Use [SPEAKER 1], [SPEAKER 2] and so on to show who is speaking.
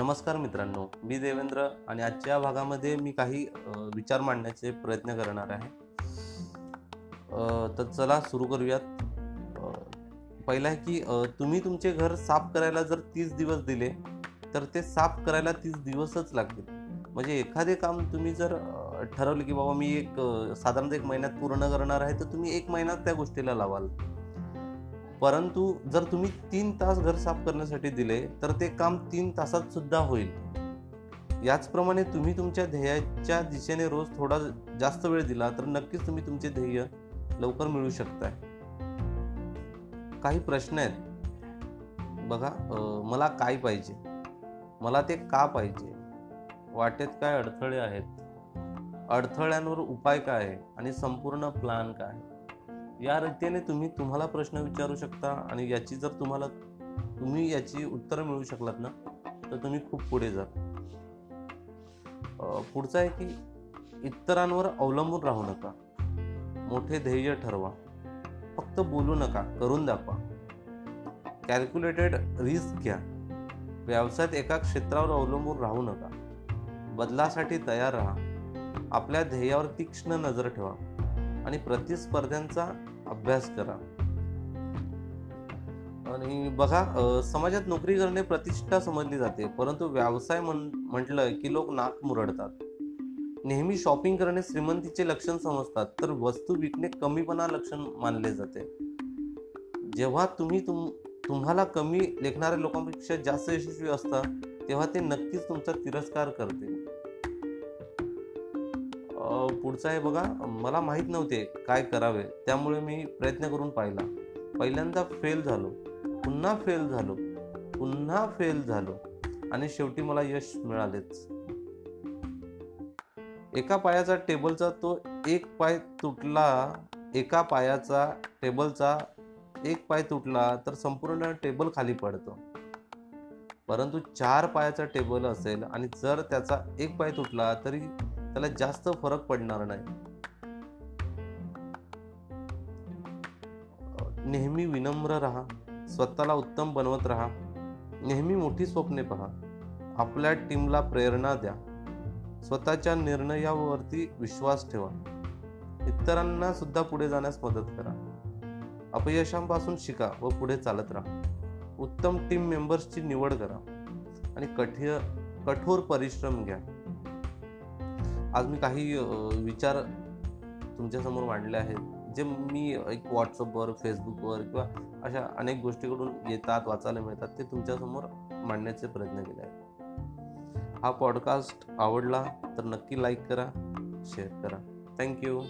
[SPEAKER 1] नमस्कार मित्रांनो मी देवेंद्र आणि आजच्या भागामध्ये मी काही विचार मांडण्याचे प्रयत्न करणार आहे. तर चला सुरू करूयात. पहिला आहे की तुम्ही तुमचे घर साफ करायला जर तीस दिवस दिले तर ते साफ करायला तीस दिवसच लागतील. म्हणजे एखादे काम तुम्ही जर ठरवलं की बाबा मी एक साधारणतः एक महिन्यात पूर्ण करणार आहे तर तुम्ही एक महिन्यात त्या गोष्टीला लावाल. परंतु जर तुम्ही तीन तास घर साफ करण्यासाठी दिले तर ते काम तीन तासात सुद्धा होईल. याचप्रमाणे तुम्ही तुमच्या ध्येयाच्या दिशेने रोज थोडा जास्त वेळ दिला तर नक्कीच तुम्ही तुमचे ध्येय लवकर मिळू शकताय. काही प्रश्न आहेत. बघा मला काय पाहिजे? मला ते का पाहिजे? वाटेत काय अडथळे आहेत? अडथळ्यांवर उपाय काय? आहे आणि संपूर्ण प्लान काय? आहे या रीतीने तुम्ही तुम्हाला प्रश्न विचारू शकता आणि याची जर तुम्हाला तुम्ही याची उत्तरं मिळू शकलात ना तर तुम्ही खूप पुढे जा. पुढचं आहे की इतरांवर अवलंबून राहू नका. मोठे ध्येय ठरवा. फक्त बोलू नका करून दाखवा. कॅल्क्युलेटेड रिस्क घ्या. व्यवसायात एका क्षेत्रावर अवलंबून राहू नका. बदलासाठी तयार राहा. आपल्या ध्येयावर तीक्ष्ण नजर ठेवा. आणि प्रतिस्पर्ध्यांचा अभ्यास करा. आणि बघा समाजात नोकरी करणे प्रतिष्ठा समजली जाते परंतु व्यवसाय म्हण म्हटलं की लोक नाक मुरडतात. नेहमी शॉपिंग करणे श्रीमंतीचे लक्षण समजतात तर वस्तू विकणे कमीपणा लक्षण मानले जाते. जेव्हा तुम्ही तुम तुम्हाला कमी लेखणाऱ्या लोकांपेक्षा जास्त यशस्वी असता तेव्हा ते नक्कीच तुमचा तिरस्कार करते पुढचं आहे बघा मला माहीत नव्हते काय करावे त्यामुळे मी प्रयत्न करून पाहिला. पहिल्यांदा फेल झालो पुन्हा फेल झालो पुन्हा फेल झालो आणि शेवटी मला यश मिळालेच. एका पायाचा टेबलचा तो एक पाय तुटला एका पायाचा टेबलचा एक पाय तुटला तर संपूर्ण टेबल खाली पडतो. परंतु चार पायाचा टेबल असेल आणि जर त्याचा एक पाय तुटला तरी त्याला जास्त फरक पडणार नाही. नेहमी विनम्र राहा स्वतःला उत्तम बनवत राहा नेहमी मोठी स्वप्ने पहा. आपल्या टीमला प्रेरणा द्या. स्वतःच्या निर्णयावरती विश्वास ठेवा. इतरांना सुद्धा पुढे जाण्यास मदत करा. अपयशांपासून शिका व पुढे चालत राहा. उत्तम टीम मेंबर्सची निवड करा. आणि कठीर कठोर परिश्रम घ्या. आज मी काही विचार तुमच्यासमोर मांडले आहेत जे मी एक व्हॉट्सअपवर फेसबुकवर किंवा अशा अनेक गोष्टीकडून येतात वाचायला मिळतात ते तुमच्यासमोर मांडण्याचे प्रयत्न केले आहेत. हा पॉडकास्ट आवडला तर नक्की लाईक करा शेअर करा. थँक्यू